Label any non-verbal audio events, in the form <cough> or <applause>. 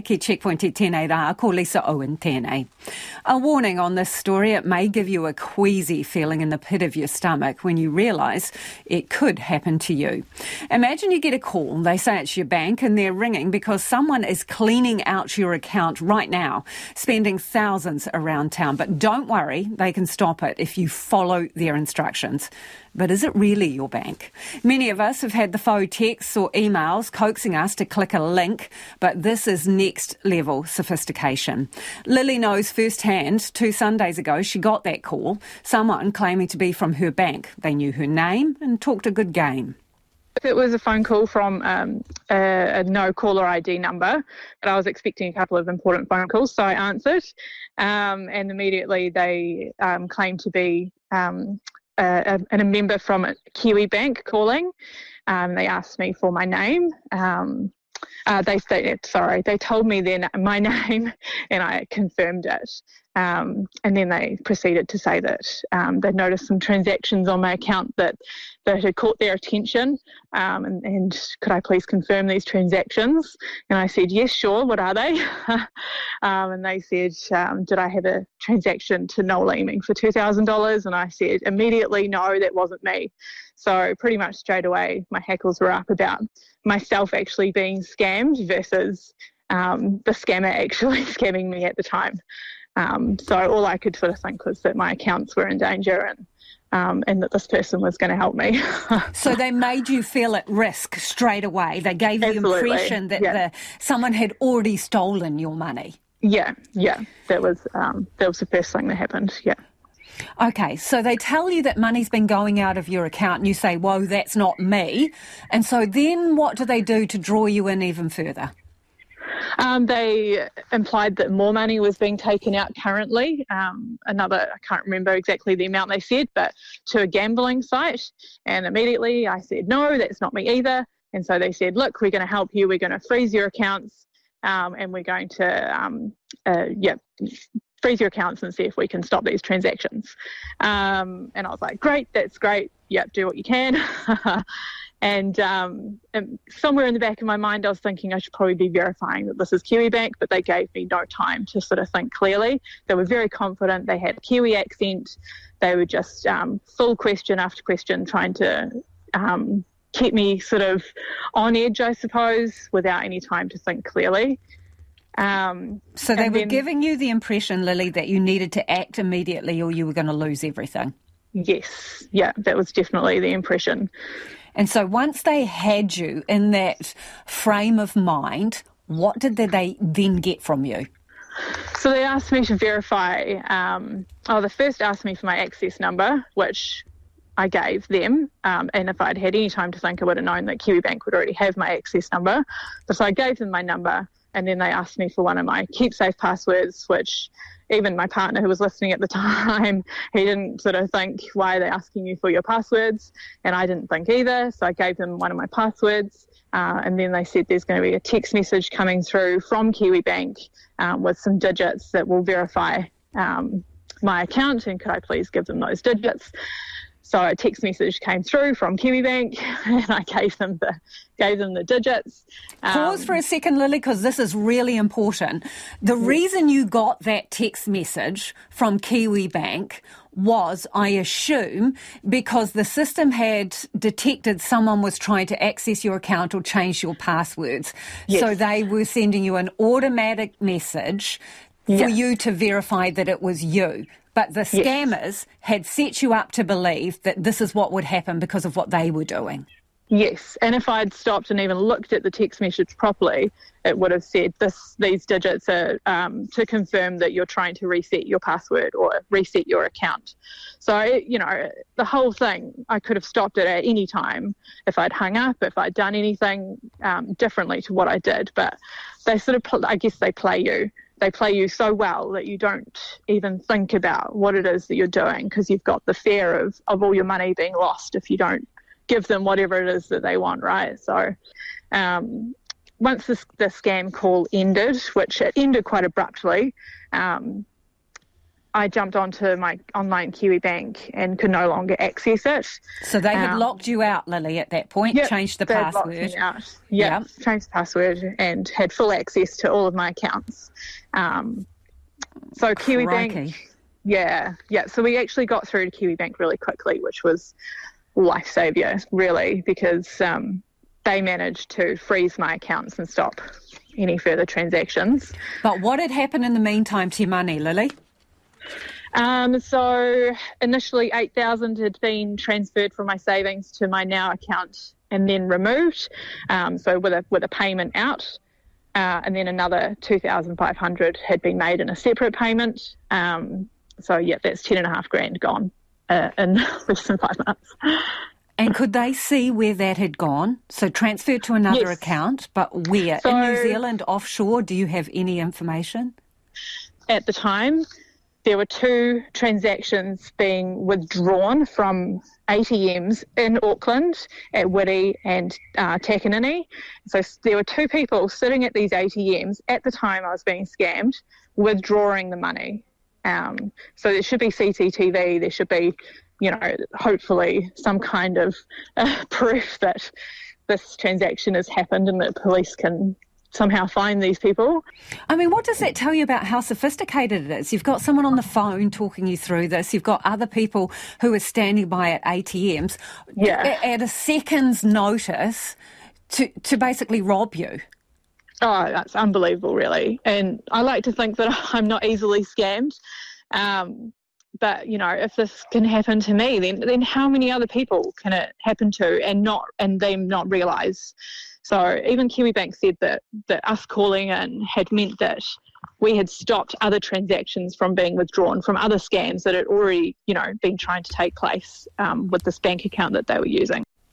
Ki checkpoint tēnei rā, ko Lisa Owen tēnei. A warning on this story, it may give you a queasy feeling in the pit of your stomach when you realise it could happen to you. Imagine you get a call, they say it's your bank and they're ringing because someone is cleaning out your account right now, spending thousands around town. But don't worry, they can stop it if you follow their instructions. But is it really your bank? Many of us have had the faux texts or emails coaxing us to click a link, but this is next level sophistication. Lily knows firsthand two Sundays ago she got that call, someone claiming to be from her bank. They knew her name and talked a good game. It was a phone call from um, a, a, no caller ID number, but I was expecting a couple of important phone calls, so I answered. Um, and immediately they um, claimed to be um, a, a, a member from Kiwi Bank calling. Um, they asked me for my name. Um, uh, they stated, sorry, they told me then my <laughs> name and I confirmed it. Um, and then they proceeded to say that um, they'd noticed some transactions on my account that, that had caught their attention um, and, and, could I please confirm these transactions? And I said, yes, sure, what are they? <laughs> Um, and they said, um, did I have a transaction to Noel Leeming for $2,000? And I said, immediately, no, that wasn't me. So pretty much straight away, my hackles were up about myself actually being scammed versus um, the scammer actually <laughs> scamming me at the time. Um, so all I could sort of think was that my accounts were in danger and um, and that this person was going to help me. <laughs> so they made you feel at risk straight away. They gave you the impression that yeah. the, someone had already stolen your money. Yeah, yeah, that was um, that was the first thing that happened. Yeah. Okay, so they tell you that money's been going out of your account, and you say, "Whoa, that's not me." And so then, what do they do to draw you in even further? Um, they implied that more money was being taken out currently. Um, another, I can't remember exactly the amount they said, but to a gambling site. And immediately I said, no, that's not me either. And so they said, look, we're going to help you. We're going to freeze your accounts um, and we're going to, um, uh, yeah, freeze your accounts and see if we can stop these transactions. Um, and I was like, great, that's great. Yep, do what you can. <laughs> And, um, and, somewhere in the back of my mind, I was thinking I should probably be verifying that this is Kiwi Bank, but they gave me no time to sort of think clearly. They were very confident. They had Kiwi accent. They were just um, full question after question, trying to um, keep me sort of on edge, I suppose, without any time to think clearly. Um, so they were then, giving you the impression, Lily, that you needed to act immediately or you were going to lose everything. Yes, yeah, that was definitely the impression. And so once they had you in that frame of mind, what did they then get from you? So they asked me to verify. Um, oh, they first asked me for my access number, which I gave them. Um, and if I'd had any time to think, I would have known that Kiwi Bank would already have my access number. But so I gave them my number, and then they asked me for one of my keep safe passwords, which even my partner who was listening at the <laughs> time, he didn't sort of think, why are they asking you for your passwords? And I didn't think either. So I gave them one of my passwords. Uh, and then they said there's going to be a text message coming through from Kiwi Bank um, with some digits that will verify um, my account. And could I please give them those digits? So a text message came through from KiwiBank, <laughs> and I gave them the gave them the digits. Um, Pause for a second, Lily, because this is really important. The reason you got that text message from KiwiBank was, I assume, because the system had detected someone was trying to access your account or change your passwords. Yes. So they were sending you an automatic message for you to verify that it was you. But the scammers yes. had set you up to believe that this is what would happen because of what they were doing. Yes, and if I'd stopped and even looked at the text message properly, it would have said this: these digits are um, to confirm that you're trying to reset your password or reset your account. So you know, the whole thing, I could have stopped it at any time if I'd hung up, if I'd done anything um, differently to what I did. But they sort of, I guess, they play you they play you so well that you don't even think about what it is that you're doing because you've got the fear of, of all your money being lost if you don't give them whatever it is that they want, right? So um, once this, the scam call ended, which it ended quite abruptly, um, I jumped onto my online Kiwi Bank and could no longer access it. So they had Um, locked you out, Lily, at that point, Yep, changed the password. me out. Yeah, Yep. changed the password and had full access to all of my accounts. Um, so Kiwi Crikey. Bank, yeah, yeah. So we actually got through to Kiwi Bank really quickly, which was life savior, really, because um, they managed to freeze my accounts and stop any further transactions. But what had happened in the meantime to your money, Lily? Um, so initially, eight thousand had been transferred from my savings to my now account and then removed. Um, so with a with a payment out, uh, and then another two thousand five hundred had been made in a separate payment. Um, so yeah, that's ten and a half grand gone uh, in <laughs> less than five months. And could they see where that had gone? So transferred to another Yes. account, but where? in New Zealand, offshore? Do you have any information? At the time, there were two transactions being withdrawn from ATMs in Auckland at Wiri and uh, Takanini. So there were two people sitting at these ATMs at the time I was being scammed, withdrawing the money. Um, so there should be CCTV. There should be, you know, hopefully some kind of uh, <laughs> proof that this transaction has happened and that police can somehow find these people. I mean, what does that tell you about how sophisticated it is? You've got someone on the phone talking you through this. You've got other people who are standing by at ATMs Yeah. at a second's notice to, to basically rob you. Oh, that's unbelievable, really. And I like to think that <laughs> I'm not easily scammed. Um, but you know, if this can happen to me, then then how many other people can it happen to and not and them not realise? So even Kiwi Bank said that that us calling in had meant that we had stopped other transactions from being withdrawn from other scams that had already, you know, been trying to take place um, with this bank account that they were using.